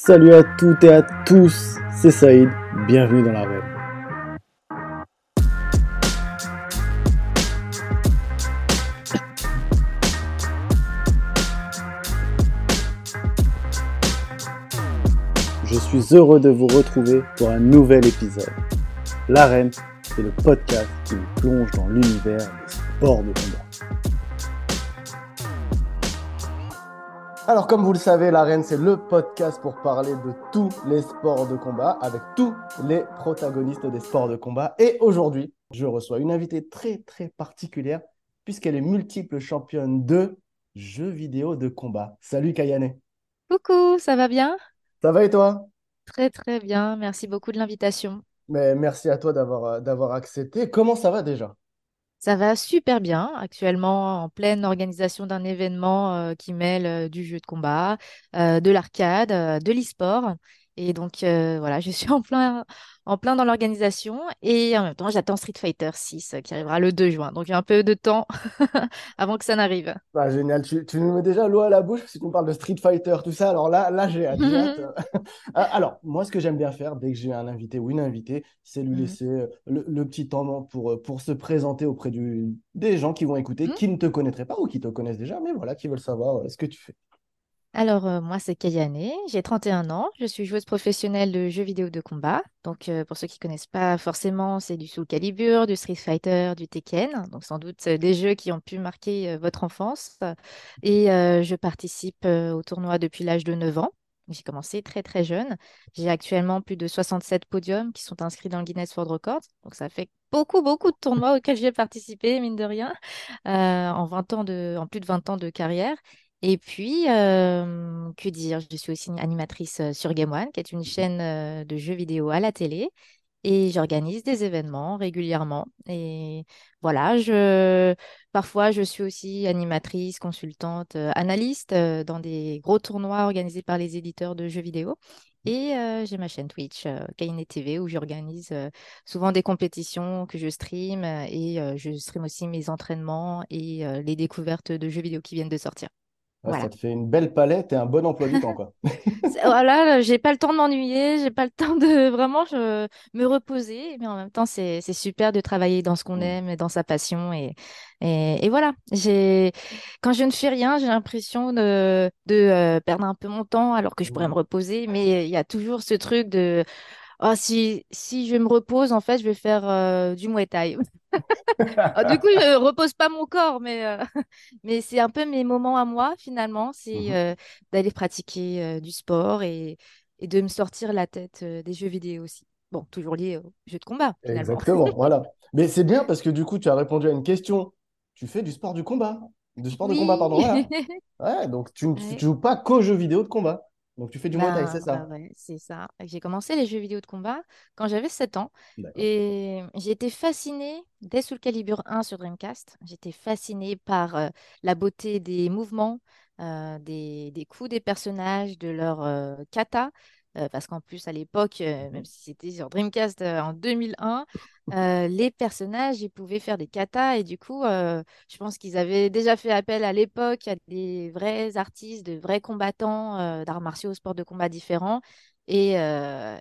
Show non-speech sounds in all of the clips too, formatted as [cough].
Salut à toutes et à tous, c'est Saïd, bienvenue dans l'arène. Je suis heureux de vous retrouver pour un nouvel épisode. L'arène, c'est le podcast qui vous plonge dans l'univers des sports de combat. Alors, comme vous le savez, l'Arène, c'est le podcast pour parler de tous les sports de combat avec tous les protagonistes des sports de combat. Et aujourd'hui, je reçois une invitée très, très particulière puisqu'elle est multiple championne de jeux vidéo de combat. Salut Kayane. Coucou, ça va bien? Ça va et toi? Très très bien, merci beaucoup de l'invitation. Mais merci à toi d'avoir euh, d'avoir accepté. Comment ça va déjà? Ça va super bien, actuellement en pleine organisation d'un événement euh, qui mêle euh, du jeu de combat, euh, de l'arcade, de l'e-sport. Et donc voilà, je suis en plein, en plein dans l'organisation et en même temps j'attends Street Fighter 6 qui arrivera le 2 juin. Donc il y a un peu de temps [laughs] avant que ça n'arrive. Bah, génial, tu, tu, nous mets déjà l'eau à la bouche si tu me parles de Street Fighter, tout ça. Alors là, là j'ai hâte. [laughs] [laughs] Ah, alors, moi, ce que j'aime bien faire dès que j'ai un invité ou une invitée, c'est lui mmh. laisser euh, le, petit temps pour, euh, pour se présenter auprès du, des gens qui vont écouter, mmh. qui ne te connaîtraient pas ou qui te connaissent déjà, mais voilà, qui veulent savoir euh, ce que tu fais. Alors, moi, c'est Kayane, j'ai 31 ans, je suis joueuse professionnelle de jeux vidéo de combat. Donc, pour ceux qui ne connaissent pas forcément, c'est du Soul Calibur, du Street Fighter, du Tekken. Donc, sans doute des jeux qui ont pu marquer votre enfance. Et je participe au tournoi depuis l'âge de 9 ans. J'ai commencé très très jeune. J'ai actuellement plus de 67 podiums qui sont inscrits dans le Guinness World Records. Donc ça fait beaucoup beaucoup de tournois auxquels j'ai participé, mine de rien, en, 20 ans de, en plus de 20 ans de carrière. Et puis, que dire, je suis aussi animatrice sur Game One, qui est une chaîne de jeux vidéo à la télé. Et j'organise des événements régulièrement. Et voilà, je... parfois je suis aussi animatrice, consultante, analyste dans des gros tournois organisés par les éditeurs de jeux vidéo. Et j'ai ma chaîne Twitch, euh, TV, où j'organise souvent des compétitions que je stream et je stream aussi mes entraînements et les découvertes de jeux vidéo qui viennent de sortir. Ça te fait une belle palette et un bon emploi du temps, quoi. [laughs] voilà, j'ai pas le temps de m'ennuyer, j'ai pas le temps de [laughs] vraiment je, me reposer, mais en même temps, c'est super de travailler dans ce qu'on aime et dans sa passion. Et, et, voilà, quand je ne fais rien, j'ai l'impression de, de euh, perdre un peu mon temps alors que je pourrais me reposer, mais il y a toujours ce truc de oh, si, si je me repose, en fait, je vais faire euh, du Muay Thai. [laughs] Ah, du coup, je [laughs] repose pas mon corps, mais, euh, [laughs] mais c'est un peu mes moments à moi, finalement. C'est mmh euh, d'aller pratiquer du sport et, et, de me sortir la tête des jeux vidéo aussi. Bon, toujours lié aux jeux de combat, finalement. Exactement, voilà. Mais c'est bien parce que du coup, tu as répondu à une question. Tu fais du sport du combat. Du sport de combat, pardon. Ouais, donc tu ne joues pas qu'aux jeux vidéo de combat. Donc tu fais du Muay Thai, c'est ça? bah C'est ça. J'ai commencé les jeux vidéo de combat quand j'avais 7 ans. Et j'ai été fascinée, dès Soul Calibur 1 sur Dreamcast, j'étais fascinée par euh, la beauté des mouvements, euh, des, des, coups des personnages, de leur euh, kata. Parce qu'en plus, à l'époque, mmh même si c'était sur Dreamcast en 2001, [laughs] les personnages, ils pouvaient faire des katas. Et du coup, je pense qu'ils avaient déjà fait appel à l'époque à des vrais artistes, de vrais combattants d'arts martiaux, sports de combat différents. Et,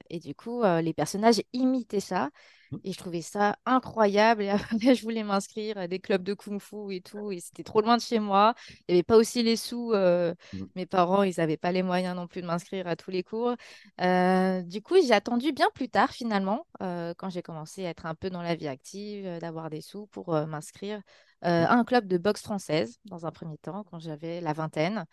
et du coup, les personnages imitaient ça. Mmh. Et je trouvais ça incroyable. Et après, [laughs] je voulais m'inscrire à des clubs de kung-fu et tout. Et c'était trop loin de chez moi. Il n'y avait pas aussi les sous. Euh, mmh. Mes parents, ils n'avaient pas les moyens non plus de m'inscrire à tous les cours. Euh, du coup, j'ai attendu bien plus tard, finalement, euh, quand j'ai commencé à être un peu dans la vie active, d'avoir des sous pour m'inscrire mmh. à un club de boxe française, dans un premier temps, quand j'avais la vingtaine.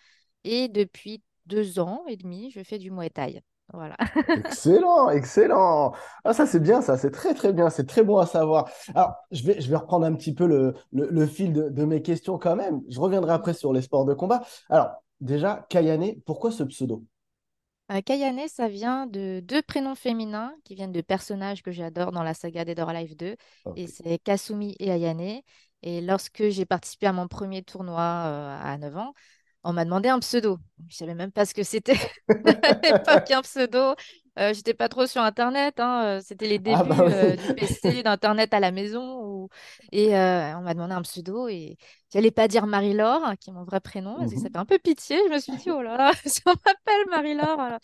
Et depuis deux ans et demi, je fais du Muay Thai. Voilà. excellent, excellent. Ah, ça, c'est bien, ça, c'est très, très bien, c'est très bon à savoir. Alors, je vais, je vais reprendre un petit peu le, le, fil de, mes questions quand même. Je reviendrai après sur les sports de combat. Alors, déjà, Kayane, pourquoi ce pseudo? Euh, Kayane, ça vient de deux prénoms féminins qui viennent de personnages que j'adore dans la saga Dead or Alive 2. Et c'est Kasumi et Ayane. Et lorsque j'ai participé à mon premier tournoi euh, à 9 ans, on m'a demandé un pseudo. Je savais même pas ce que c'était [laughs] à l'époque, un pseudo. Euh, j'étais pas trop sur Internet. Hein. Euh, c'était les ah, débuts bah euh, du PC, d'Internet à la maison. Et euh, on m'a demandé un pseudo. Et j'allais pas dire Marie-Laure, qui est mon vrai prénom, parce que ça mmh fait un peu pitié. Je me suis dit, oh là là, [laughs] si on m'appelle Marie-Laure.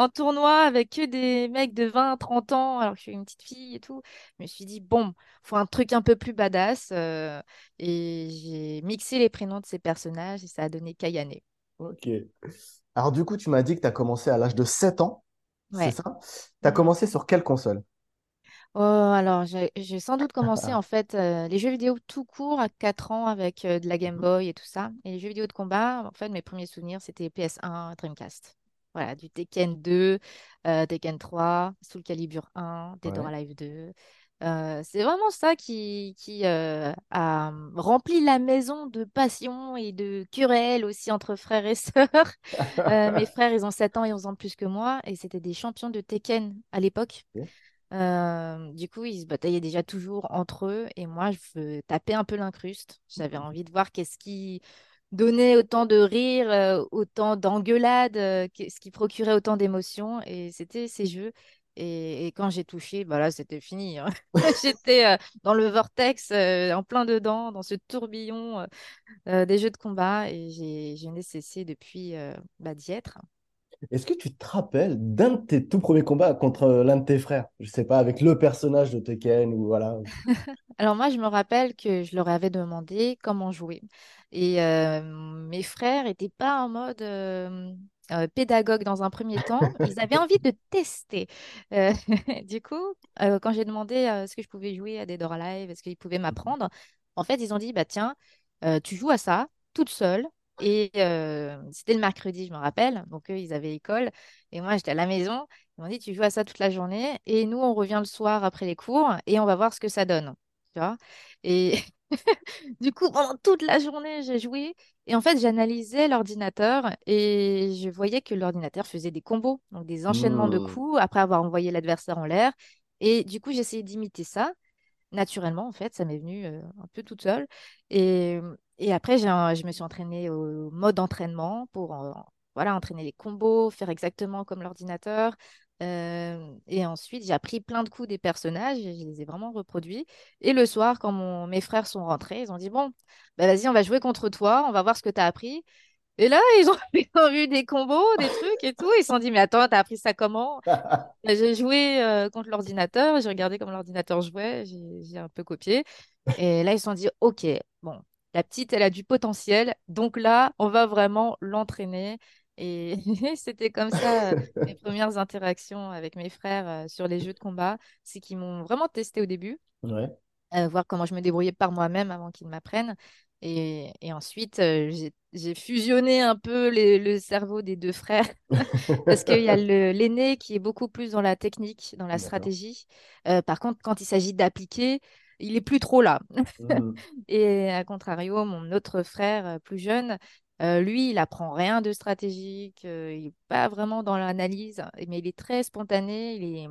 En tournoi avec que des mecs de 20, 30 ans, alors que je suis une petite fille et tout. Je me suis dit, bon, faut un truc un peu plus badass. et j'ai mixé les prénoms de ces personnages et ça a donné Kayane. Ok. Alors, du coup, tu m'as dit que tu as commencé à l'âge de 7 ans. C'est ça? Tu as commencé sur quelle console? Oh, alors, j'ai sans doute commencé [laughs] en fait euh, les jeux vidéo tout court à 4 ans avec euh, de la Game mmh Boy et tout ça. Et les jeux vidéo de combat, en fait, mes premiers souvenirs, c'était PS1, Dreamcast. Voilà, du Tekken 2, euh, Tekken 3, Soul Calibur 1, Dead or Alive 2. c'est vraiment ça qui, qui a rempli la maison de passion et de querelles aussi entre frères et sœurs. [laughs] mes [laughs] frères, ils ont 7 ans et 11 ans de plus que moi et c'était des champions de Tekken à l'époque. Euh, du coup, ils se bataillaient déjà toujours entre eux et moi, je tapais un peu l'incruste. J'avais mmh. envie de voir qu'est-ce qui donnait autant de rire, euh, autant d'engueulades, euh, ce qui procurait autant d'émotions et c'était ces jeux. Et, quand j'ai touché, bah là, c'était fini. Hein. [laughs] [laughs] J'étais dans le vortex, en plein dedans, dans ce tourbillon des jeux de combat et j'ai n'ai cessé depuis bah, d'y être. Est-ce que tu te rappelles d'un de tes tout premiers combats contre euh, l'un de tes frères? Je sais pas, avec le personnage de Tekken ou voilà. [laughs] Alors moi, je me rappelle que je leur avais demandé comment jouer. Et euh, mes frères n'étaient pas en mode euh, pédagogue dans un premier temps. Ils avaient [laughs] envie de tester. [laughs] du coup, quand j'ai demandé est-ce que je pouvais jouer à Dead or Alive, est-ce qu'ils pouvaient m'apprendre, en fait, ils ont dit, bah tiens, tu joues à ça toute seule et c'était le mercredi, je me rappelle. Donc, eux, ils avaient école. Et moi, j'étais à la maison. Ils m'ont dit, tu joues à ça toute la journée. Et nous, on revient le soir après les cours et on va voir ce que ça donne. Tu vois? Et [laughs] du coup, pendant toute la journée, j'ai joué. Et en fait, j'analysais l'ordinateur et je voyais que l'ordinateur faisait des combos, donc des enchaînements de mmh. coups après avoir envoyé l'adversaire en l'air. Et du coup, j'essayais d'imiter ça naturellement, en fait, ça m'est venu un peu toute seule. Et, et après, je me suis entraînée au mode entraînement pour voilà, entraîner les combos, faire exactement comme l'ordinateur. et ensuite, j'ai appris plein de coups des personnages et je les ai vraiment reproduits. Et le soir, quand mes frères sont rentrés, ils ont dit Bon, bah vas-y, on va jouer contre toi, on va voir ce que tu as appris. Et là, [laughs] ils ont, [laughs] vu des combos, des trucs et tout. Ils se sont dit, mais attends, t'as appris ça comment? [laughs] J'ai joué euh, contre l'ordinateur, j'ai regardé comment l'ordinateur jouait, j'ai un peu copié. Et là, ils se sont dit, OK, bon, la petite, elle a du potentiel. Donc là, on va vraiment l'entraîner. Et [laughs] c'était comme ça euh, mes [laughs] premières interactions avec mes frères euh, sur les jeux de combat. C'est qu'ils m'ont vraiment testé au début. voir comment je me débrouillais par moi-même avant qu'ils m'apprennent. Et, ensuite, euh, j'ai fusionné un peu le cerveau des deux frères [laughs] parce qu'il y a l'aîné qui est beaucoup plus dans la technique, dans la stratégie. Euh, par contre, quand il s'agit d'appliquer, il est plus trop là. Mmh. [laughs] et à contrario, mon autre frère euh, plus jeune, lui, il apprend rien de stratégique, il n'est pas vraiment dans l'analyse, mais il est très spontané, il est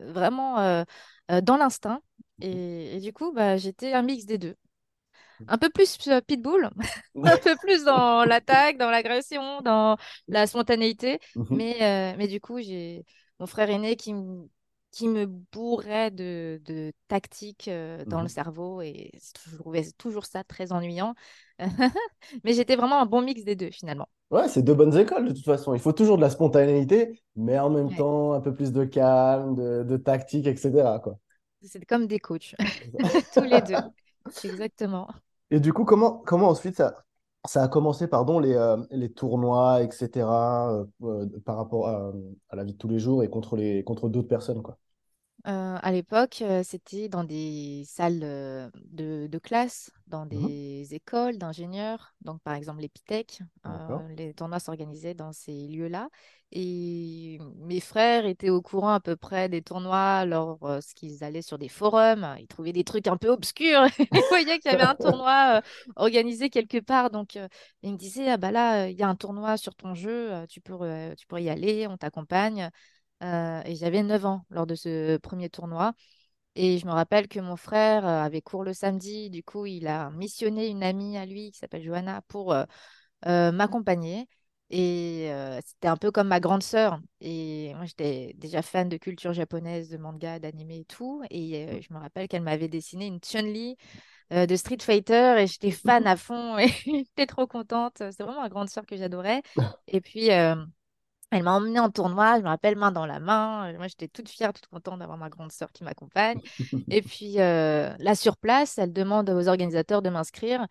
vraiment dans l'instinct. Et, et, du coup, bah, j'étais un mix des deux un peu plus euh, pitbull, [laughs] un peu plus dans [laughs] l'attaque, dans l'agression, dans la spontanéité. Mhm. mais, euh, mais du coup, j'ai mon frère aîné qui, qui me bourrait de, de tactique euh, dans le mhm. cerveau et je trouvais toujours ça très ennuyant. [laughs] mais j'étais vraiment un bon mix des deux finalement. Ouais, c'est deux bonnes écoles de toute façon. Il faut toujours de la spontanéité, mais en même temps un peu plus de calme, de, de tactique, etc. C'est comme des coachs, [laughs] tous les deux. [laughs] Exactement. Et du coup, comment, comment ensuite ça, ça a commencé, pardon, les, euh, les tournois, etc., euh, euh, par rapport à, à, la vie de tous les jours et contre, les, contre d'autres personnes, quoi? Euh, à l'époque, euh, c'était dans des salles euh, de, classe, dans mmh des écoles d'ingénieurs, donc par exemple l'Epitech. les tournois s'organisaient dans ces lieux-là. Et mes frères étaient au courant à peu près des tournois lorsqu'ils allaient sur des forums. Ils trouvaient des trucs un peu obscurs. [laughs] ils voyaient qu'il y avait un [laughs] tournoi organisé quelque part. Donc, ils me disaient, ah bah là, il y a un tournoi sur ton jeu, tu pourrais, tu pourrais y aller, on t'accompagne. Euh, et j'avais 9 ans lors de ce premier tournoi. Et je me rappelle que mon frère euh, avait cours le samedi. Du coup, il a missionné une amie à lui qui s'appelle Johanna pour euh, m'accompagner. Et c'était un peu comme ma grande sœur. Et moi, j'étais déjà fan de culture japonaise, de manga, d'anime et tout. Et je me rappelle qu'elle m'avait dessiné une Chun-Li de Street Fighter et j'étais fan à [laughs] fond [laughs] et j'étais trop contente. C'est vraiment ma grande sœur que j'adorais. [laughs] Et puis, Elle m'a emmenée en tournoi, je me rappelle, main dans la main. Moi, j'étais toute fière, toute contente d'avoir ma grande sœur qui m'accompagne. [laughs] Et puis là, sur place, elle demande aux organisateurs de m'inscrire.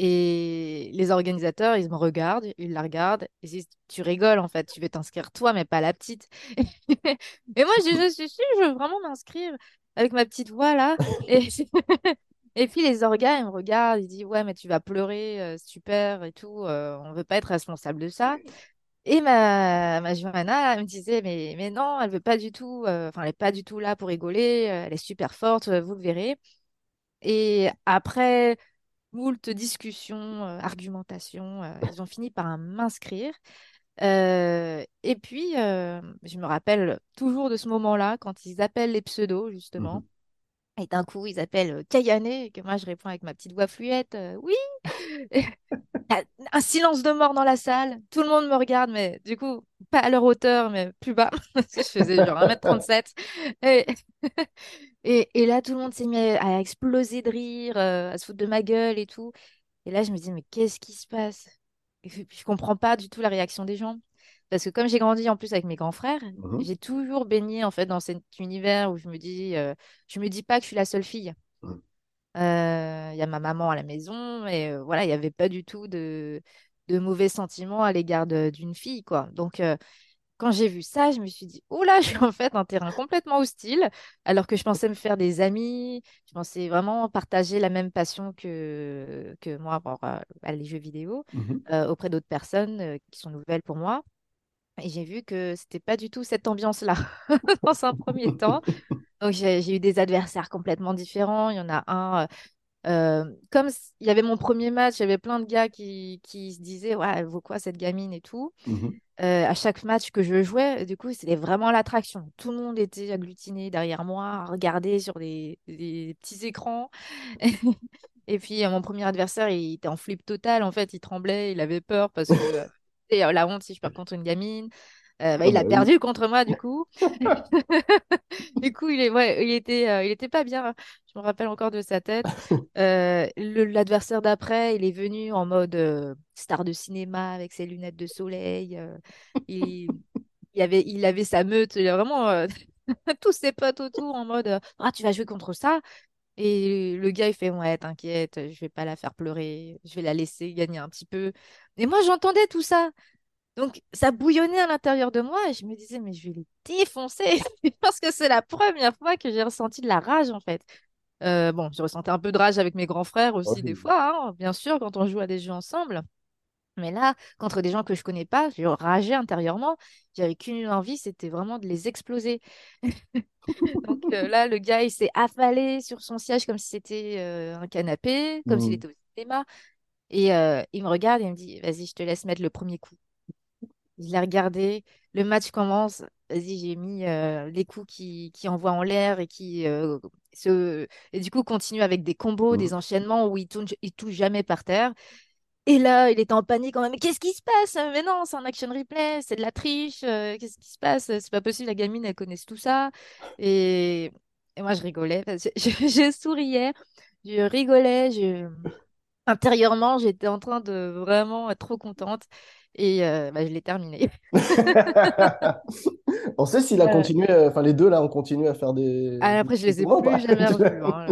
Et les organisateurs, ils me regardent, ils la regardent, ils disent Tu rigoles en fait, tu veux t'inscrire toi, mais pas la petite. [laughs] et moi, je suis sûre, je veux vraiment m'inscrire avec ma petite voix là. Et, [laughs] et puis les orgas, ils me regardent, ils disent Ouais, mais tu vas pleurer, euh, super et tout, euh, on veut pas être responsable de ça. Et ma, ma Johanna, elle me disait mais, mais non, elle veut pas du tout, euh, enfin, elle est pas du tout là pour rigoler, elle est super forte, vous le verrez. Et après moult discussions, euh, argumentations. Euh, ils ont fini par m'inscrire. Euh, et puis, je me rappelle toujours de ce moment-là, quand ils appellent les pseudos, justement. Mhm. Et d'un coup, ils appellent Kayane, et que moi, je réponds avec ma petite voix fluette, oui [laughs] Un silence de mort dans la salle. Tout le monde me regarde, mais du coup, pas à leur hauteur, mais plus bas, [laughs] parce que je faisais genre 1m37. Et... [laughs] Et, et, là, tout le monde s'est mis à exploser de rire, euh, à se foutre de ma gueule et tout. Et là, je me dis, mais qu'est-ce qui se passe? Et Je ne comprends pas du tout la réaction des gens. Parce que comme j'ai grandi en plus avec mes grands frères, mmh j'ai toujours baigné en fait dans cet univers où je me dis, euh, je me dis pas que je suis la seule fille. Mmh. Euh, il y a ma maman à la maison et voilà, il n'y avait pas du tout de, de mauvais sentiments à l'égard d'une fille, quoi. Donc quand j'ai vu ça, je me suis dit, oh là, [laughs] je suis en fait un terrain complètement hostile, alors que je pensais me faire des amis, je pensais vraiment partager la même passion que, que moi, pour, euh, les jeux vidéo, mmh euh, auprès d'autres personnes euh, qui sont nouvelles pour moi. Et j'ai vu que c'était pas du tout cette ambiance-là [laughs] dans un premier temps. Donc j'ai eu des adversaires complètement différents. Il y en a un, comme il y avait mon premier match, il y avait plein de gars qui, qui se disaient ouais, elle vaut quoi cette gamine et tout? Mmh à chaque match que je jouais, du coup, c'était vraiment l'attraction. Tout le monde était agglutiné derrière moi, à regarder sur des, des petits écrans. [laughs] et puis, mon premier adversaire, il était en flip total. En fait, il tremblait, il avait peur parce que c'est la honte si je perds contre une gamine. Euh, bah, ah il a bah perdu contre moi, du [laughs] coup. [laughs] du coup, il, est, ouais, il, était, euh, il était pas bien. Je me rappelle encore de sa tête. [laughs] Euh, l'adversaire d'après, il est venu en mode star de cinéma avec ses lunettes de soleil. il, il, avait, il avait sa meute. Il a vraiment tous ses potes autour en mode Ah, tu vas jouer contre ça et le gars, il fait Ouais, t'inquiète, je vais pas la faire pleurer, je vais la laisser gagner un petit peu. Et moi, j'entendais tout ça. Donc, ça bouillonnait à l'intérieur de moi et je me disais, mais je vais les défoncer [laughs] parce que c'est la première fois que j'ai ressenti de la rage en fait. Euh, bon, je ressentais un peu de rage avec mes grands frères aussi des fois, hein, bien sûr, quand on joue à des jeux ensemble. Mais là, contre des gens que je connais pas, je rageais intérieurement. J'avais qu'une envie, c'était vraiment de les exploser. [laughs] Donc euh, là, le gars, il s'est affalé sur son siège comme si c'était euh, un canapé, comme s'il mmh. était au cinéma. Et il me regarde et il me dit, vas-y, je te laisse mettre le premier coup. Je l'ai regardé. Le match commence. Vas-y, j'ai mis euh, les coups qui, qui envoient en l'air et qui euh, se... et du coup continue avec des combos, des mmh. enchaînements où il ne il touche jamais par terre. Et là, il est en panique quand même. Mais qu'est-ce qui se passe? Mais non, c'est un action replay, c'est de la triche. Euh, qu'est-ce qui se passe? C'est pas possible, la gamine, elle connaît tout ça. Et, et moi, je rigolais. Je, [laughs] je, je, souriais, je rigolais. Je... Intérieurement, j'étais en train de vraiment être trop contente. Et euh, bah, je l'ai terminé. [laughs] on sait s'il a continué, euh, enfin les deux là ont continué à faire des. Ah, après, je les ai plus jamais [laughs] revus. Hein,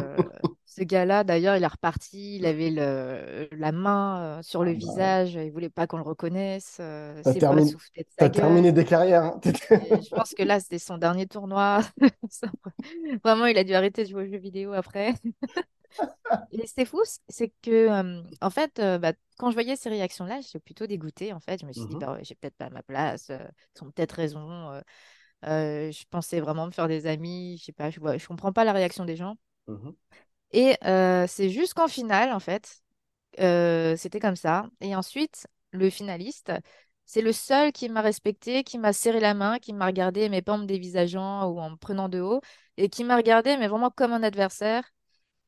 ce gars-là, d'ailleurs, il est reparti, il avait le... la main euh, sur le ah, bah visage, il voulait pas qu'on le reconnaisse. T'as terminé... As terminé des carrières. Hein. je pense que là, c'était son dernier tournoi. [laughs] Vraiment, il a dû arrêter de jouer aux jeux vidéo après. [laughs] Et c'est fou, c'est que, en fait, bah, quand je voyais ces réactions-là, j'étais plutôt dégoûtée. En fait, je me suis dit, mmh bah, j'ai peut-être pas ma place, ils ont peut-être raison. je pensais vraiment me faire des amis, je sais pas, je, vois, je comprends pas la réaction des gens. Mmh Et c'est juste qu'en finale, en fait, c'était comme ça. Et ensuite, le finaliste, c'est le seul qui m'a respecté, qui m'a serré la main, qui m'a regardé, mais pas en me dévisageant ou en me prenant de haut, et qui m'a regardé, mais vraiment comme un adversaire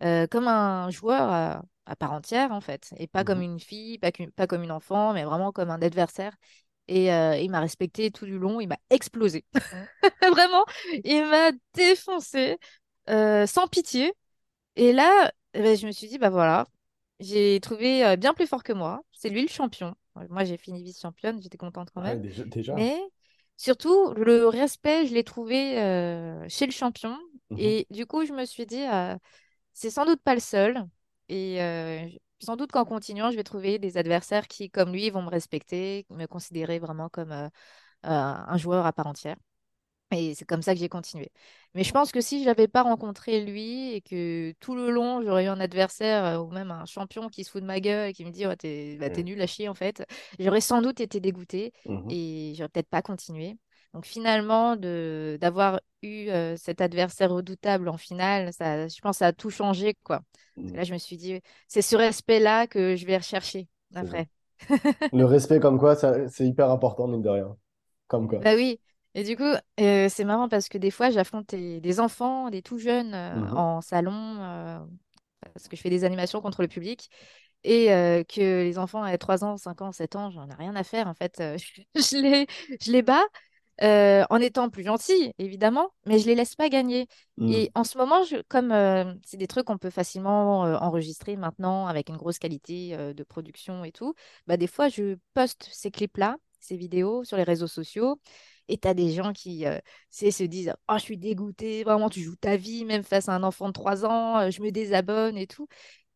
euh, comme un joueur à, part entière, en fait, et pas comme mmh une fille, pas, pas, comme une enfant, mais vraiment comme un adversaire. Et euh, il m'a respecté tout du long, il m'a explosé. [laughs] vraiment, il m'a défoncé euh, sans pitié. Et là, eh ben, je me suis dit, bah voilà, j'ai trouvé bien plus fort que moi. C'est lui le champion. Moi, j'ai fini vice-championne, j'étais contente quand même. déjà, Mais surtout, le respect, je l'ai trouvé euh, chez le champion. Mhm. Et du coup, je me suis dit, euh, c'est sans doute pas le seul. Et euh, sans doute qu'en continuant, je vais trouver des adversaires qui, comme lui, vont me respecter, me considérer vraiment comme euh, euh, un joueur à part entière. Et c'est comme ça que j'ai continué. Mais je pense que si je n'avais pas rencontré lui et que tout le long, j'aurais eu un adversaire euh, ou même un champion qui se fout de ma gueule et qui me dit oh, t'es bah, Ouais. nul à chier en fait, j'aurais sans doute été dégoûtée Mhm. et j'aurais peut-être pas continué. Donc finalement, d'avoir eu euh, cet adversaire redoutable en finale, ça, je pense que ça a tout changé quoi. Parce que Mhm. là, je me suis dit c'est ce respect-là que je vais rechercher après. Le [laughs] respect, comme quoi, c'est hyper important, mine de rien. Comme quoi. Bah oui. Et du coup, euh, c'est marrant parce que des fois, j'affronte des, des enfants, des tout jeunes euh, Mhm. en salon, euh, parce que je fais des animations contre le public, et que les enfants à 3 ans, 5 ans, 7 ans, j'en ai rien à faire en fait. je, [laughs] je les, je les bats en étant plus gentille, évidemment, mais je les laisse pas gagner. Mhm. Et en ce moment, je, comme c'est des trucs qu'on peut facilement enregistrer maintenant avec une grosse qualité de production et tout, bah, des fois, je poste ces clips-là, ces vidéos sur les réseaux sociaux. Et tu as des gens qui euh, se disent Oh, je suis dégoûté, vraiment, tu joues ta vie, même face à un enfant de 3 ans, euh, je me désabonne et tout.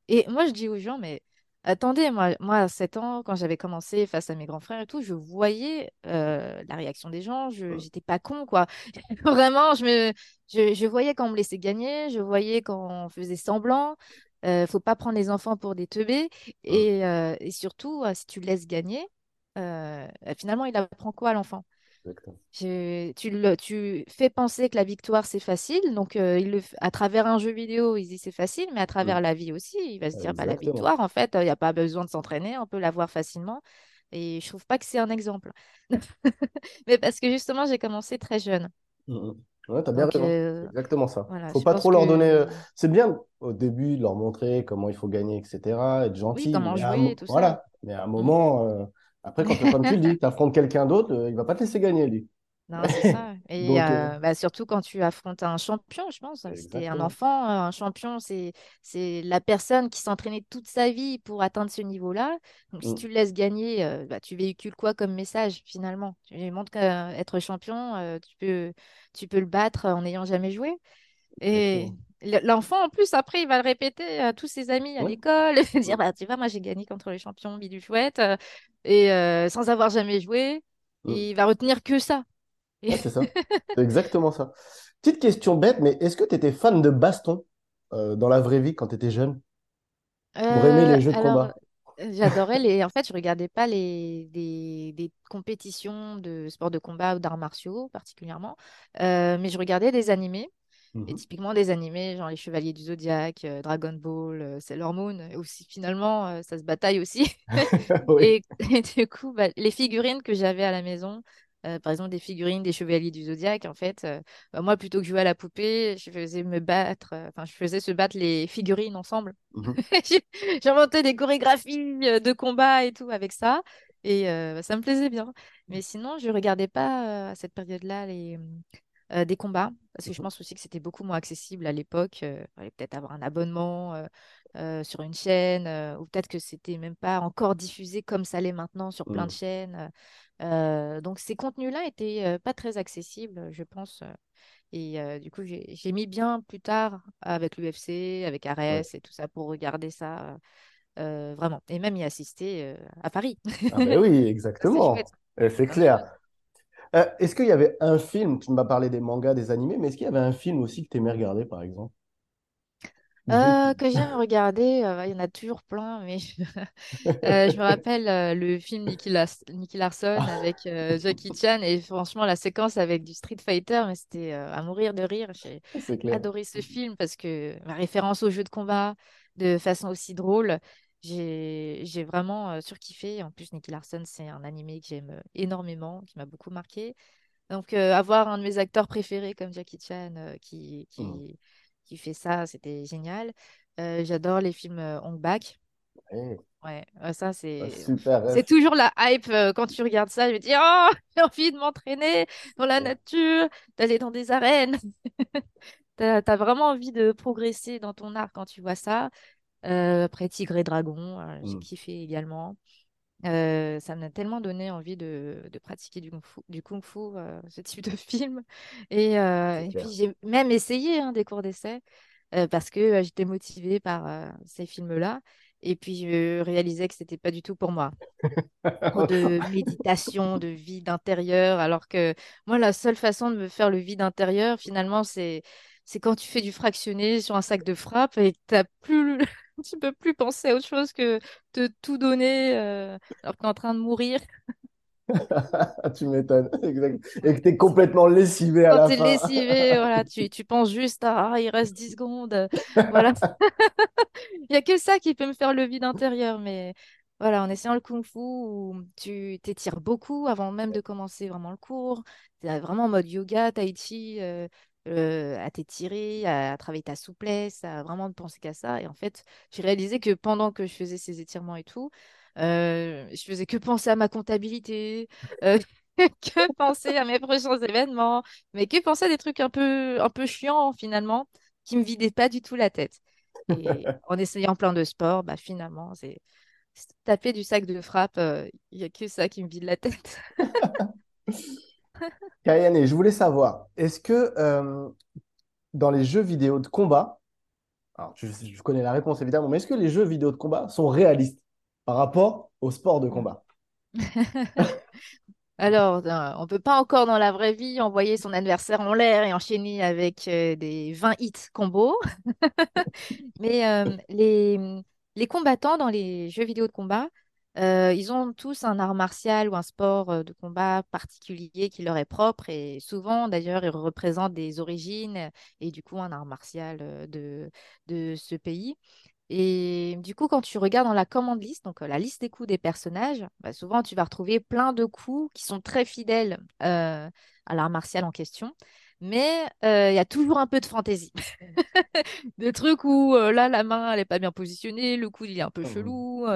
Et moi, je dis aux gens, mais attendez, moi, moi à 7 ans, quand j'avais commencé face à mes grands frères et tout, je voyais euh, la réaction des gens, je j'étais pas con, quoi. [laughs] Vraiment, je me, je, je voyais quand on me laissait gagner, je voyais quand on faisait semblant. Euh, faut pas prendre les enfants pour des teubés. Et, euh, et surtout, euh, si tu le laisses gagner, finalement, il apprend quoi à l'enfant? Je- tu, le, tu fais penser que la victoire, c'est facile. Donc, euh, il le, f- à travers un jeu vidéo, il dit c'est facile, mais à travers Mhm. la vie aussi, il va se dire bah, la victoire, en fait, il n'y a pas besoin de s'entraîner, on peut l'avoir facilement. Et je trouve pas que c'est un exemple. [laughs] Mais parce que justement, j'ai commencé très jeune. Mhm. Ouais, t'as bien Donc, raison. Euh, exactement ça. voilà, Faut pas trop leur donner. euh, C'est bien au début de leur montrer comment il faut gagner, etc. Être oui, gentil. comment Mais à un, jouer mo- tout ça. voilà. Mais à un Mm. moment, euh, après, quand, comme tu le dis, tu affrontes quelqu'un d'autre, euh, il va pas te laisser gagner, lui. Non, c'est ça. Et [laughs] Donc, euh, euh, bah, surtout quand tu affrontes un champion, je pense. C'était un exactement. enfant, un champion, c'est c'est la personne qui s'entraînait toute sa vie pour atteindre ce niveau-là. Donc, si Mhm. tu le laisses gagner, euh, bah, tu véhicules quoi comme message finalement? Tu lui montres qu'être champion, euh, tu peux, tu peux le battre en n'ayant jamais joué. Et l'enfant, en plus, après, il va le répéter à tous ses amis à Ouais. l'école, [laughs] dire, bah, tu vois, moi, j'ai gagné contre le champion Bidu Chouette, euh, et euh, sans avoir jamais joué. Et il va retenir que ça. Et- Ouais, c'est ça. C'est [laughs] exactement ça. Petite question bête, mais est-ce que tu étais fan de baston euh, dans la vraie vie quand tu étais jeune? Pour aimer les jeux de alors, combat? j'adorais les. En fait, je regardais pas les des, des compétitions de sport de combat ou d'arts martiaux particulièrement, mais je regardais des animés. Et Mhm. typiquement des animés, genre les Chevaliers du Zodiaque, euh, Dragon Ball, euh, Sailor Moon, et aussi finalement, euh, ça se bataille aussi. [laughs] [laughs] Oui. Et, et du coup, bah, les figurines que j'avais à la maison, euh, par exemple des figurines des Chevaliers du Zodiaque, en fait, euh, bah, moi, plutôt que jouer à la poupée, je faisais me battre, euh, enfin, je faisais se battre les figurines ensemble. [laughs] J'ai- J'inventais des chorégraphies euh, de combat et tout avec ça. Et euh, bah, ça me plaisait bien. Mais sinon, je regardais pas euh, à cette période-là les, euh, des combats, parce que je Mhm. pense aussi que c'était beaucoup moins accessible à l'époque. Euh, il fallait peut-être avoir un abonnement euh, sur une chaîne, ou peut-être que c'était même pas encore diffusé comme ça l'est maintenant sur plein de Mhm. chaînes. Donc ces contenus-là étaient pas très accessibles, je pense. Et euh, du coup, j'ai mis bien plus tard avec l'UFC, avec Ouais. Ares et tout ça pour regarder ça euh, vraiment. Et même y assister euh, à Paris. Ah ben oui, [laughs] exactement. C'est clair. Euh, est-ce qu'il y avait un film, tu m'as parlé des mangas, des animés, mais est-ce qu'il y avait un film aussi que tu aimais regarder, par exemple? Euh, que j'aime regarder, euh, il y en a toujours plein, mais [laughs] Euh, je me [laughs] rappelle euh, le film Nicky, Las- Nicky Larson avec euh, Jackie Chan et franchement la séquence avec du Street Fighter, mais c'était euh, à mourir de rire. J'ai C'est clair. adoré ce film parce que ma référence au jeu de combat de façon aussi drôle, j'ai vraiment surkiffé. En plus, Nicky Larson, c'est un animé que j'aime énormément, qui m'a beaucoup marqué. Donc euh, avoir un de mes acteurs préférés comme Jackie Chan euh, qui, Mhm. qui, qui fait ça, c'était génial. Euh, j'adore les films Hong Bak. Ouais. Ça Ah, c'est super c'est toujours la hype quand tu regardes ça. Je me dis, oh, [laughs] j'ai envie de m'entraîner dans la nature, d'aller dans des arènes. [laughs] T'as, t'as vraiment envie de progresser dans ton art quand tu vois ça. Euh, après Tigre et Dragon, euh, j'ai Mhm. kiffé également. ça m'a tellement donné envie de, pratiquer du kung-fu, du kung fu ce type de [laughs] film. Et, puis j'ai même essayé hein, des cours d'essai parce que j'étais motivée par ces films-là. Et puis je réalisais que c'était pas du tout pour moi. de méditation, de vide intérieur, alors que moi, la seule façon de me faire le vide intérieur, finalement, c'est c'est quand tu fais du fractionné sur un sac de frappe et tu plus tu peux plus penser à autre chose que de tout donner euh, alors que tu es en train de mourir. [laughs] tu m'étonnes, [laughs] exact. Et que tu es complètement lessivé à la fin. Quand tu es lessivé, voilà, tu, [laughs] tu, penses juste à ah, il reste 10 secondes. voilà. il n'y a que ça qui peut me faire le vide intérieur. Mais voilà, en essayant le kung-fu, tu t'étires beaucoup avant même de commencer vraiment le cours. Tu es vraiment en mode yoga, tai chi. Euh, euh, à t'étirer, à, travailler ta souplesse, à vraiment ne penser qu'à ça. Et en fait, j'ai réalisé que pendant que je faisais ces étirements et tout, euh, je faisais que penser à ma comptabilité, euh, [laughs] que penser à mes prochains événements, mais que penser à des trucs un peu, un peu chiants finalement, qui me vidaient pas du tout la tête. Et [laughs] en essayant plein de sports, bah, finalement, c'est taper du sac de frappe, il n'y a que ça qui me vide la tête. [laughs] Kariane, je voulais savoir, est-ce que euh, dans les jeux vidéo de combat, je, connais la réponse évidemment, mais est-ce que les jeux vidéo de combat sont réalistes par rapport au sport de combat? [laughs] Alors, euh, on ne peut pas encore dans la vraie vie envoyer son adversaire en l'air et enchaîner avec euh, des 20 hits combo. [laughs] Mais les, les combattants dans les jeux vidéo de combat, euh, ils ont tous un art martial ou un sport euh, de combat particulier qui leur est propre et souvent d'ailleurs ils représentent des origines et du coup un art martial euh, de, de ce pays. Et du coup, quand tu regardes dans la commande list, donc la liste des coups des personnages, bah, souvent tu vas retrouver plein de coups qui sont très fidèles à l'art martial en question mais il y a toujours un peu de fantaisie. [laughs] Des trucs où là, la main, elle n'est pas bien positionnée, le coude, il est un peu mmh chelou,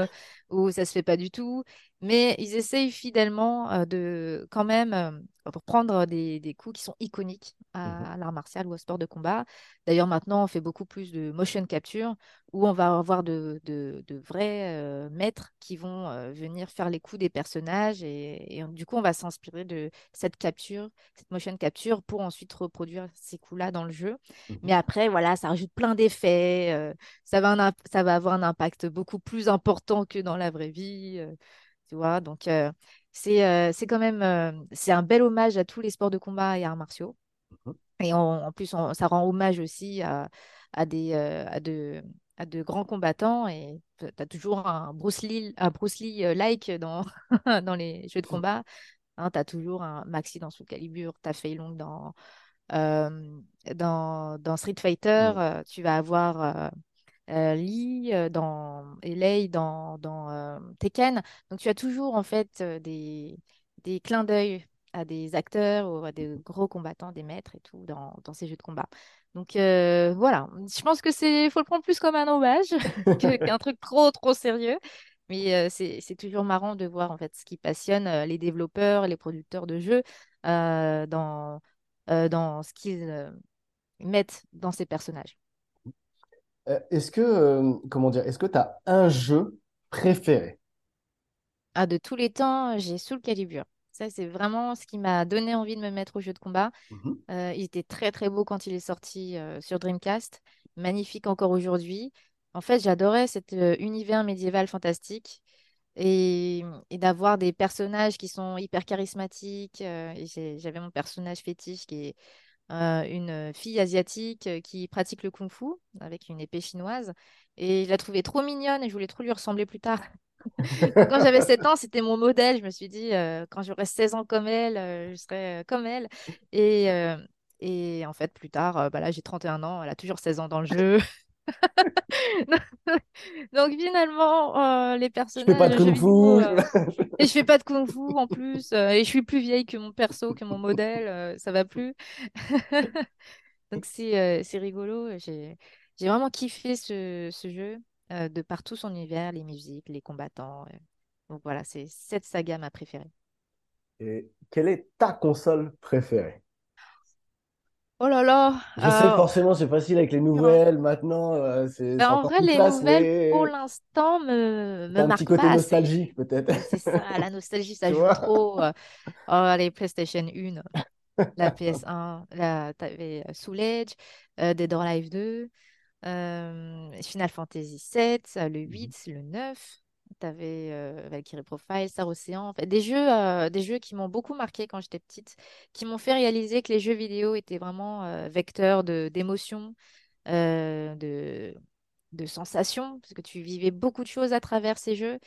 ou ça se fait pas du tout. Mais ils essayent fidèlement de quand même pour prendre des, des, coups qui sont iconiques mmh à, l'art martial ou au sport de combat. D'ailleurs, maintenant, on fait beaucoup plus de motion capture où on va avoir de, de, de vrais maîtres qui vont venir faire les coups des personnages et, et du coup, on va s'inspirer de cette capture, cette motion capture pour ensuite reproduire ces coups-là dans le jeu. Mmh Mais après, voilà, ça rajoute plein d'effets. ça, va ça va avoir un impact beaucoup plus important que dans la vraie vie. tu vois, donc c'est c'est quand même c'est un bel hommage à tous les sports de combat et arts martiaux. Mmh et en, plus, ça rend hommage aussi à, à des, à, de, à de grands combattants. Et tu as toujours un Bruce Lee, un Bruce Lee-like dans, [laughs] dans les jeux de combat. Hein, tu as toujours un Maxi dans Soul Calibur, tu as Fei Long dans, dans, dans, Street Fighter. Mmh. tu vas avoir euh, Lee euh, dans, et Lei dans, dans euh, Tekken. Donc tu as toujours en fait des, des clins d'œil à des acteurs ou à des gros combattants, des maîtres et tout dans, dans ces jeux de combat. Donc voilà, je pense que c'est faut le prendre plus comme un hommage [laughs] [laughs] qu'un truc trop trop sérieux. Mais c'est toujours marrant de voir en fait ce qui passionne les développeurs, les producteurs de jeux dans, dans ce qu'ils mettent dans ces personnages. Euh, est-ce que, euh, comment dire, est-ce que tu as un jeu préféré? Ah, de tous les temps, j'ai Soul Calibur. Ça, c'est vraiment ce qui m'a donné envie de me mettre au jeu de combat. Mhm. Euh, il était très très beau quand il est sorti sur Dreamcast, magnifique encore aujourd'hui. En fait, j'adorais cet univers médiéval fantastique et, et d'avoir des personnages qui sont hyper charismatiques. J'avais mon personnage fétiche qui est une fille asiatique qui pratique le kung-fu avec une épée chinoise. Et je la trouvais trop mignonne et je voulais trop lui ressembler plus tard. [laughs] quand j'avais 7 ans, c'était mon modèle. Je me suis dit, quand j'aurai 16 ans comme elle, je serai comme elle. Et, et en fait, plus tard, bah là, j'ai 31 ans, elle a toujours 16 ans dans le jeu. [laughs] Donc finalement, les personnages. Je fais pas de kung-fu. [laughs] et je fais pas de kung-fu en plus. et je suis plus vieille que mon perso, que mon modèle. ça va plus. [laughs] Donc c'est c'est rigolo. J'ai vraiment kiffé ce, ce jeu de partout son univers, les musiques, les combattants. Donc voilà, c'est cette saga ma préférée. Et quelle est ta console préférée? Oh là là. Je sais, euh, forcément, c'est facile avec les nouvelles. Maintenant, euh, c'est en encore vrai, plus les nouvelles, pour l'instant, me, me t'as un petit marquent côté pas nostalgique, peut-être. C'est ça, la nostalgie, ça [laughs] joue trop. euh, [laughs] Oh, les PlayStation 1, la PS1, la, t'avais euh, Soul Edge, euh, Dead or Alive 2, euh, Final Fantasy 7, euh, le Mhm. 8, le 9. T'avais euh, Valkyrie Profile, Star Ocean, en fait, des jeux, euh, des jeux qui m'ont beaucoup marqué quand j'étais petite, qui m'ont fait réaliser que les jeux vidéo étaient vraiment euh, vecteurs de d'émotions, euh, de, de sensations, parce que tu vivais beaucoup de choses à travers ces jeux,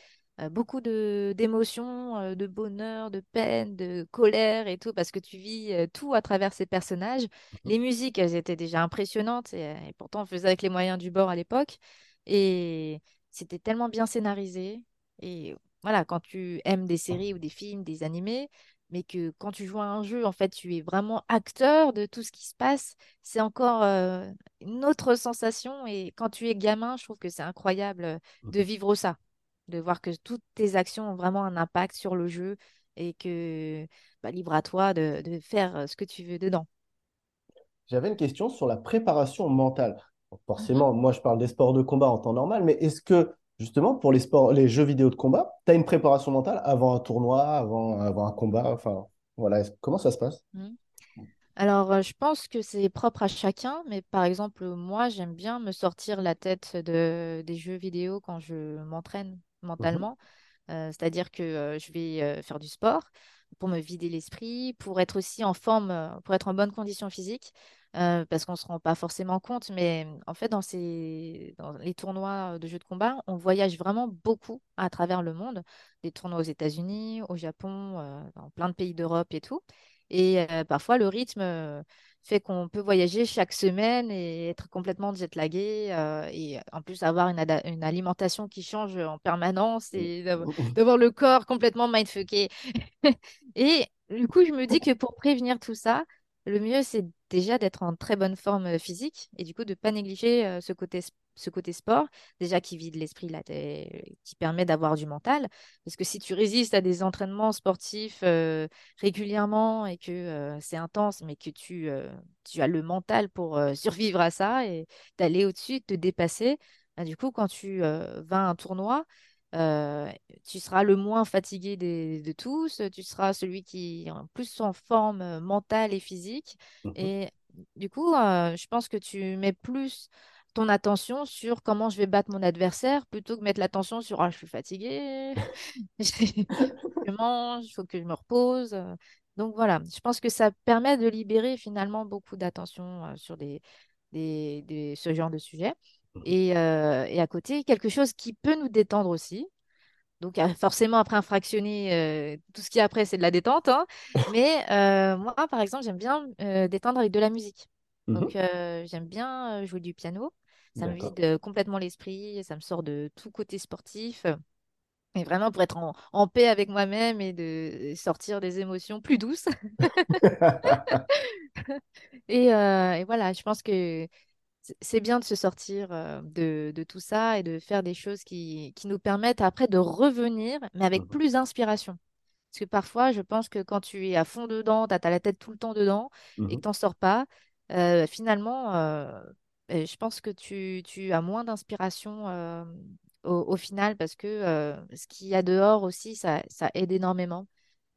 beaucoup de d'émotions, de bonheur, de peine, de colère et tout, parce que tu vis tout à travers ces personnages. Les musiques, elles étaient déjà impressionnantes, et, et pourtant on faisait avec les moyens du bord à l'époque, et c'était tellement bien scénarisé. Et voilà, quand tu aimes des séries ou des films, des animés, mais que quand tu joues à un jeu, en fait, tu es vraiment acteur de tout ce qui se passe, c'est encore euh, une autre sensation. Et quand tu es gamin, je trouve que c'est incroyable euh, de vivre ça, de voir que toutes tes actions ont vraiment un impact sur le jeu et que bah, libre à toi de, de faire euh, ce que tu veux dedans. J'avais une question sur la préparation mentale. Donc, Mhm. forcément, moi, je parle des sports de combat en temps normal, mais est-ce que, justement, pour les sports, les jeux vidéo de combat, tu as une préparation mentale avant un tournoi, avant, avant un combat? Enfin, voilà, comment ça se passe? Mhm. Alors, euh, je pense que c'est propre à chacun, mais par exemple, moi, j'aime bien me sortir la tête de, des jeux vidéo quand je m'entraîne Mhm, mentalement. Euh, c'est-à-dire que euh, je vais euh, faire du sport pour me vider l'esprit, pour être aussi en forme, pour être en bonne condition physique, euh, parce qu'on ne se rend pas forcément compte, mais en fait, dans ces, dans les tournois de jeux de combat, on voyage vraiment beaucoup à travers le monde, des tournois aux États-Unis, au Japon, euh, dans plein de pays d'Europe et tout. Et euh, parfois, le rythme fait qu'on peut voyager chaque semaine et être complètement jet-lagué euh, et en plus avoir une, alimentation qui change en permanence et d'av- mhm, d'avoir le corps complètement mindfucké. [laughs] Et du coup, je me dis que pour prévenir tout ça, le mieux, c'est déjà d'être en très bonne forme euh, physique et du coup de ne pas négliger euh, ce côté, ce côté sport, déjà qui vide l'esprit, qui permet d'avoir du mental. Parce que si tu résistes à des entraînements sportifs euh, régulièrement et que c'est intense, mais que tu, tu as le mental pour [laughs] survivre à ça et d'aller au-dessus, de te dépasser, bah, du coup, quand tu vas à un tournoi, euh, tu seras le moins fatigué des- de tous, tu seras celui qui est en plus en forme mentale et physique. mhm. Et du coup, euh, je pense que tu mets plus ton attention sur comment je vais battre mon adversaire plutôt que mettre l'attention sur ah, je suis fatigué, [laughs] je mange, il faut que je me repose. Donc voilà, je pense que ça permet de libérer finalement beaucoup d'attention sur des, des, des- ce genre de sujet. Et, euh, et à côté, quelque chose qui peut nous détendre aussi. Donc forcément, après un fractionné, euh, tout ce qui est après, c'est de la détente. hein. Mais euh, moi, par exemple, j'aime bien détendre avec de la musique. Mhm. Donc j'aime bien jouer du piano. Ça me vide complètement l'esprit, ça me sort de tout côté sportif. Et vraiment pour être en, en paix avec moi-même et de sortir des émotions plus douces. [laughs] [laughs] Et, et voilà, je pense que c'est bien de se sortir euh, de, de tout ça et de faire des choses qui, qui nous permettent après de revenir, mais avec Mhm, plus d'inspiration. Parce que parfois, je pense que quand tu es à fond dedans, tu as, la tête tout le temps dedans et mhm. que tu n'en sors pas, euh, finalement, euh, je pense que tu, tu as moins d'inspiration euh, au, au final parce que ce qu'il y a dehors aussi, ça, ça aide énormément.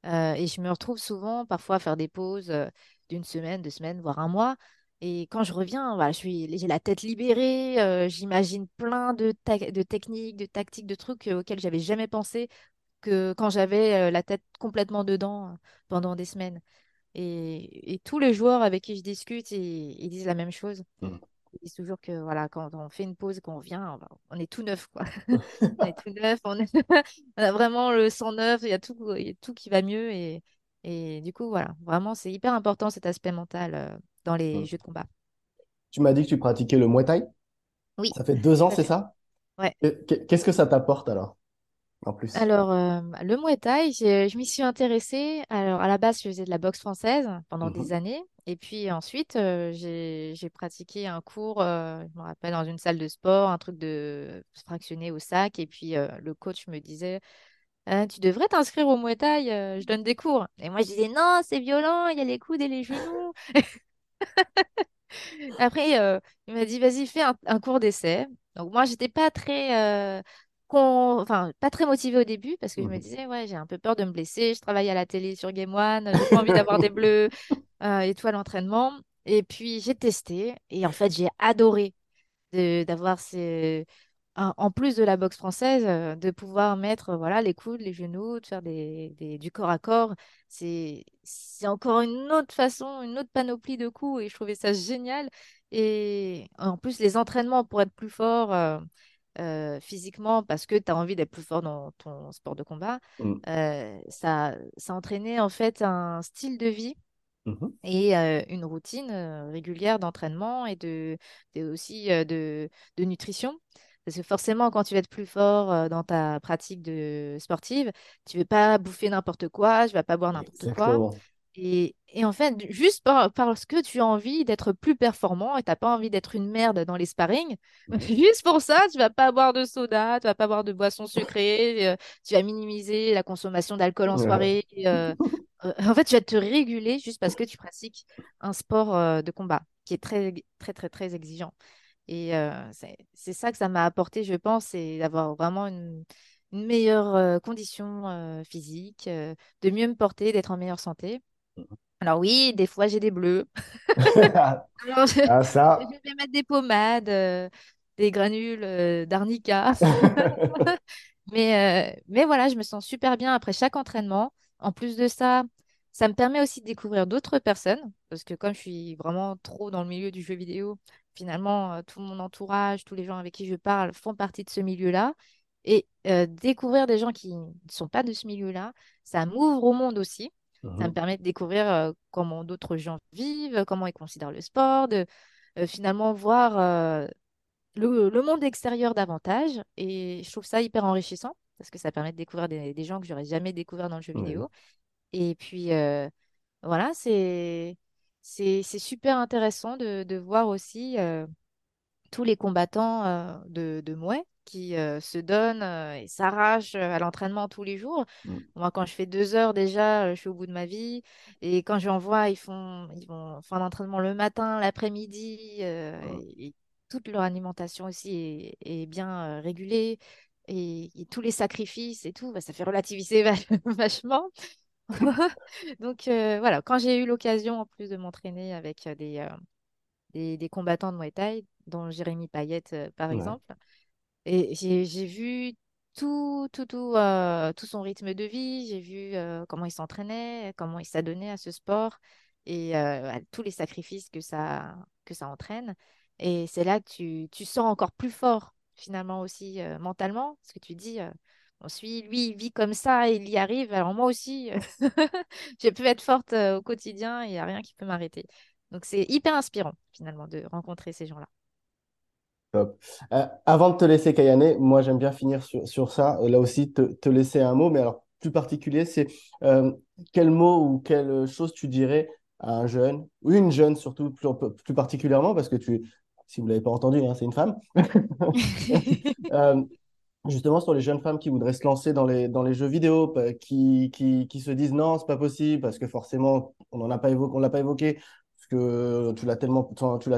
Et je me retrouve souvent parfois à faire des pauses d'une semaine, deux semaines, voire un mois. Et quand je reviens, voilà, je suis, j'ai la tête libérée, euh, j'imagine plein de, techniques, de tactiques, de trucs euh, auxquels j'avais jamais pensé que quand j'avais euh, la tête complètement dedans pendant des semaines. Et, et tous les joueurs avec qui je discute, ils, ils disent la même chose. Mhm. Ils disent toujours que voilà, quand on fait une pause, qu'on on, va- on est tout neuf, quoi. [laughs] [laughs] On est tout neuf, on, est- [laughs] on a vraiment le sang neuf, il y a tout, il y a tout qui va mieux. Et, et du coup, voilà, vraiment, c'est hyper important cet aspect mental dans les Mhm. jeux de combat. Tu m'as dit que tu pratiquais le Muay Thai? Oui, Ça fait deux ans, c'est ça? Ouais. Qu'est-ce que ça t'apporte alors, en plus? Alors, euh, le Muay Thai, je m'y suis intéressée. Alors, à la base, je faisais de la boxe française pendant des Mhm, années. Et puis ensuite, euh, j'ai, pratiqué un cours, euh, je me rappelle, dans une salle de sport, un truc de fractionné au sac. Et puis, le coach me disait, Euh, tu devrais t'inscrire au Muay Thai, euh, je donne des cours. Et moi, je disais, non, c'est violent, il y a les coudes et les genoux. [laughs] [laughs] Après, euh, il m'a dit, vas-y, fais un, cours d'essai. Donc moi, j'étais pas très, enfin, pas très motivée au début parce que je me Mhm. disais, ouais, j'ai un peu peur de me blesser. Je travaille à la télé sur Game One, j'ai pas envie d'avoir des [laughs] bleus et tout à l'entraînement. Et puis j'ai testé et en fait, j'ai adoré d'avoir ces en plus de la boxe française, euh, de pouvoir mettre euh, voilà, les coudes, les genoux, de faire des, des- du corps à corps, c'est c'est encore une autre façon, une autre panoplie de coups et je trouvais ça génial. Et en plus, les entraînements pour être plus fort euh, physiquement, parce que tu as envie d'être plus fort dans ton sport de combat, euh, ça, ça entraînait en fait un style de vie Mhm. et euh, une routine euh, régulière d'entraînement et de, de- aussi euh, de, de nutrition. Parce que forcément, quand tu vas être plus fort euh, dans ta pratique de sportive, tu ne veux pas bouffer n'importe quoi, tu ne vas pas boire n'importe quoi. Et, et en fait, juste par- parce que tu as envie d'être plus performant et tu n'as pas envie d'être une merde dans les sparring, [laughs] juste pour ça, tu vas pas boire de soda, tu vas pas boire de boissons sucrées, euh, tu vas minimiser la consommation d'alcool en Ouais. soirée. euh, [laughs] euh, en fait, tu vas te réguler juste parce que tu pratiques un sport de combat qui est très, très, très, très exigeant. Et euh, c'est ça que ça m'a apporté, je pense, c'est d'avoir vraiment une, une meilleure euh, condition euh, physique, de mieux me porter, d'être en meilleure santé. Alors oui, des fois j'ai des bleus. [laughs] [laughs] Alors, je, Ah, je vais mettre des pommades, des granules d'arnica. [laughs] Mais, mais voilà, je me sens super bien après chaque entraînement. En plus de ça, ça me permet aussi de découvrir d'autres personnes. Parce que comme je suis vraiment trop dans le milieu du jeu vidéo, finalement, euh, tout mon entourage, tous les gens avec qui je parle font partie de ce milieu-là. Et euh, découvrir des gens qui ne sont pas de ce milieu-là, ça m'ouvre au monde aussi. Ça me permet de découvrir euh, comment d'autres gens vivent, comment ils considèrent le sport, de euh, finalement voir le, le monde extérieur davantage. Et je trouve ça hyper enrichissant parce que ça permet de découvrir des, des gens que j'aurais jamais découvert dans le jeu vidéo. Et puis, euh, voilà, c'est, super intéressant de, de voir aussi euh, tous les combattants euh, de, de Mouais qui se donnent et s'arrachent à l'entraînement tous les jours. Mhm. Moi, quand je fais deux heures déjà, je suis au bout de ma vie. Et quand j'en vois, ils font, ils vont faire l'entraînement le matin, l'après-midi. euh, et, et toute leur alimentation aussi est, est bien régulée. Et, et tous les sacrifices et tout, bah, ça fait relativiser [laughs] vach- vachement. [laughs] Donc euh, voilà, quand j'ai eu l'occasion en plus de m'entraîner avec euh, des, euh, des, des combattants de Muay Thai, dont Jérémy Payette euh, par Ouais. exemple, et j'ai vu tout, tout, tout, tout son rythme de vie, j'ai vu comment il s'entraînait, comment il s'adonnait à ce sport et à tous les sacrifices que ça, que ça entraîne. Et c'est là que tu, tu sors encore plus fort, finalement aussi mentalement, parce que tu dis, on lui, il vit comme ça, il y arrive, alors moi aussi, [laughs] je peux être forte au quotidien, il n'y a rien qui peut m'arrêter. Donc c'est hyper inspirant, finalement, de rencontrer ces gens-là. Top. Euh, avant de te laisser, Kayane, moi j'aime bien finir sur, sur ça. Euh, Là aussi, te, te laisser un mot, mais alors plus particulier, c'est euh, quel mot ou quelle chose tu dirais à un jeune, ou une jeune surtout, plus, plus particulièrement, parce que tu, si vous ne l'avez pas entendu, hein, c'est une femme. [laughs] [laughs] Euh, justement sur les jeunes femmes qui voudraient se lancer dans les, dans les jeux vidéo, pa- qui, qui, qui se disent non, c'est pas possible, parce que forcément, on n'en a pas évoqué, on l'a pas évoqué, parce que tu l'as tellement,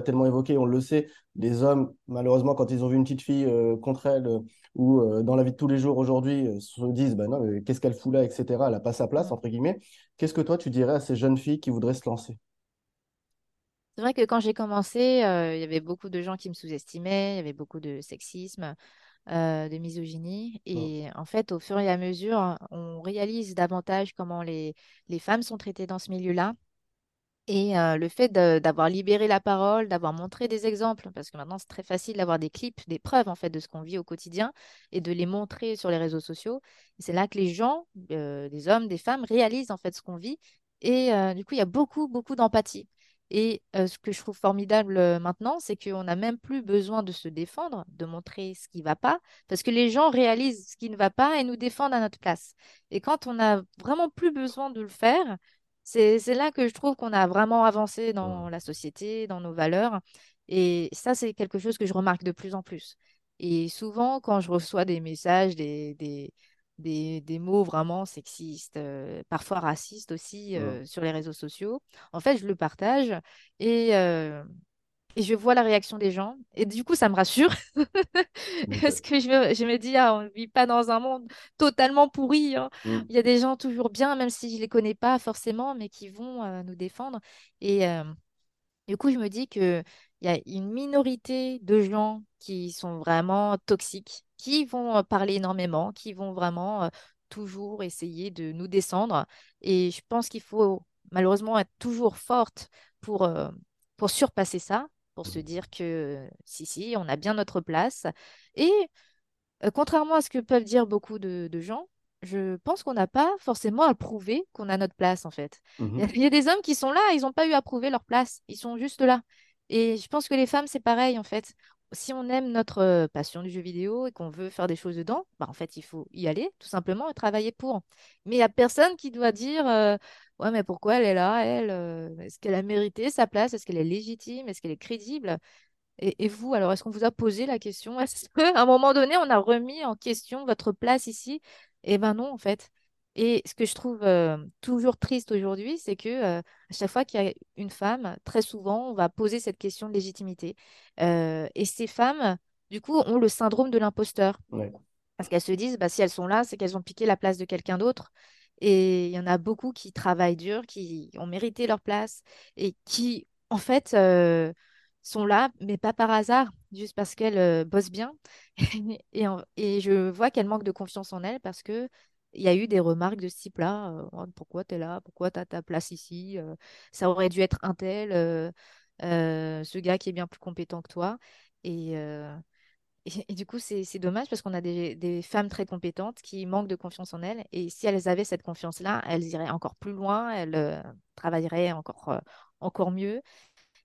tellement évoqué, on le sait, les hommes, malheureusement, quand ils ont vu une petite fille euh, contre elle, euh, ou euh, dans la vie de tous les jours aujourd'hui, euh, se disent, bah non, mais qu'est-ce qu'elle fout là, etc., elle n'a pas sa place, entre guillemets. Qu'est-ce que toi, tu dirais à ces jeunes filles qui voudraient se lancer? C'est vrai que quand j'ai commencé, euh, il y avait beaucoup de gens qui me sous-estimaient, il y avait beaucoup de sexisme, euh, de misogynie. Et en fait, au fur et à mesure, on réalise davantage comment les, les femmes sont traitées dans ce milieu-là. Et euh, le fait d'avoir libéré la parole, d'avoir montré des exemples, parce que maintenant c'est très facile d'avoir des clips, des preuves en fait de ce qu'on vit au quotidien et de les montrer sur les réseaux sociaux. C'est là que les gens, euh, des hommes, des femmes, réalisent en fait ce qu'on vit. Et euh, du coup, il y a beaucoup, beaucoup d'empathie. Et euh, ce que je trouve formidable euh, maintenant, c'est qu'on n'a même plus besoin de se défendre, de montrer ce qui ne va pas, parce que les gens réalisent ce qui ne va pas et nous défendent à notre place. Et quand on n'a vraiment plus besoin de le faire, c'est, là que je trouve qu'on a vraiment avancé mm, dans la société, dans nos valeurs. Et ça, c'est quelque chose que je remarque de plus en plus. Et souvent, quand je reçois des messages, des, des, des, des mots vraiment sexistes, euh, parfois racistes aussi mm, euh, sur les réseaux sociaux, en fait, je le partage et, euh, et je vois la réaction des gens. Et du coup, ça me rassure. [laughs] Parce que je me, je me dis, ah, on ne vit pas dans un monde totalement pourri. Hein. Mm. Il y a des gens toujours bien, même si je ne les connais pas forcément, mais qui vont euh, nous défendre. Et euh, du coup, je me dis qu'il y a une minorité de gens qui sont vraiment toxiques, qui vont euh, parler énormément, qui vont vraiment toujours essayer de nous descendre. Et je pense qu'il faut malheureusement être toujours forte pour, pour surpasser ça pour se dire que si, si, on a bien notre place. Et euh, contrairement à ce que peuvent dire beaucoup de, gens, je pense qu'on n'a pas forcément à prouver qu'on a notre place, en fait. Mmh il y, a des hommes qui sont là, ils n'ont pas eu à prouver leur place, ils sont juste là. Et je pense que les femmes, c'est pareil, en fait. Si on aime notre passion du jeu vidéo et qu'on veut faire des choses dedans, bah, il faut y aller, tout simplement, et travailler pour. Mais il n'y a personne qui doit dire Ouais, mais pourquoi elle est là, elle Est-ce qu'elle a mérité sa place? Est-ce qu'elle est légitime? Est-ce qu'elle est crédible et, vous, alors, est-ce qu'on vous a posé la question? Est-ce qu'à un moment donné, on a remis en question votre place ici? Eh ben non, en fait. Et ce que je trouve euh, toujours triste aujourd'hui, c'est que euh, à chaque fois qu'il y a une femme, très souvent, on va poser cette question de légitimité. et ces femmes, du coup, ont le syndrome de l'imposteur. Parce qu'elles se disent, bah, si elles sont là, c'est qu'elles ont piqué la place de quelqu'un d'autre. Et il y en a beaucoup qui travaillent dur, qui ont mérité leur place et qui, en fait, euh, sont là, mais pas par hasard, juste parce qu'elles euh, bossent bien. [laughs] et, et, je vois qu'elles manquent de confiance en elles parce que il y a eu des remarques de ce type-là. Euh, «Oh, pourquoi tu es là Pourquoi tu as ta place ici Ça aurait dû être un tel, ce gars qui est bien plus compétent que toi. Et, du coup, c'est dommage parce qu'on a des, femmes très compétentes qui manquent de confiance en elles. Et si elles avaient cette confiance-là, elles iraient encore plus loin, elles euh, travailleraient encore, euh, encore mieux.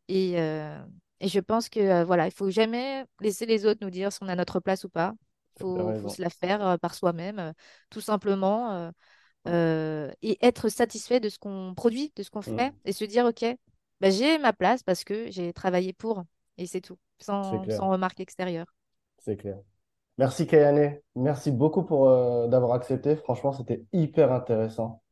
Et, euh, et, je pense que voilà, il faut jamais laisser les autres nous dire si on a notre place ou pas. Il faut, se la faire par soi-même, tout simplement. et être satisfait de ce qu'on produit, de ce qu'on fait, mmh. et se dire, OK, bah, j'ai ma place parce que j'ai travaillé pour, et c'est tout, sans, sans remarque extérieure. C'est clair. Merci Kayane. Merci beaucoup pour euh, d'avoir accepté. Franchement, c'était hyper intéressant.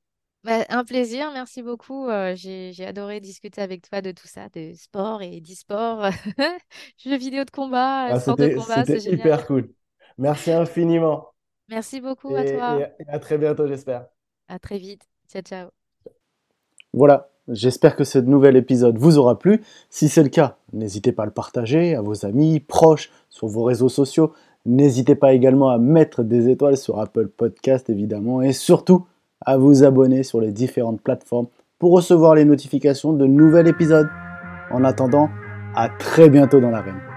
Bah, un plaisir, merci beaucoup. Euh, j'ai, adoré discuter avec toi de tout ça, de sport et d'e-sport, [laughs] jeux vidéo de combat, ah, sport de combat, c'est génial. hyper cool. Merci infiniment. Merci beaucoup à toi. Et à très bientôt, j'espère. À très vite. Ciao, ciao. Voilà, J'espère que ce nouvel épisode vous aura plu. Si c'est le cas, n'hésitez pas à le partager à vos amis, proches, sur vos réseaux sociaux. N'hésitez pas également à mettre des étoiles sur Apple Podcast évidemment et surtout à vous abonner sur les différentes plateformes pour recevoir les notifications de nouveaux épisodes. En attendant, à très bientôt dans l'arène.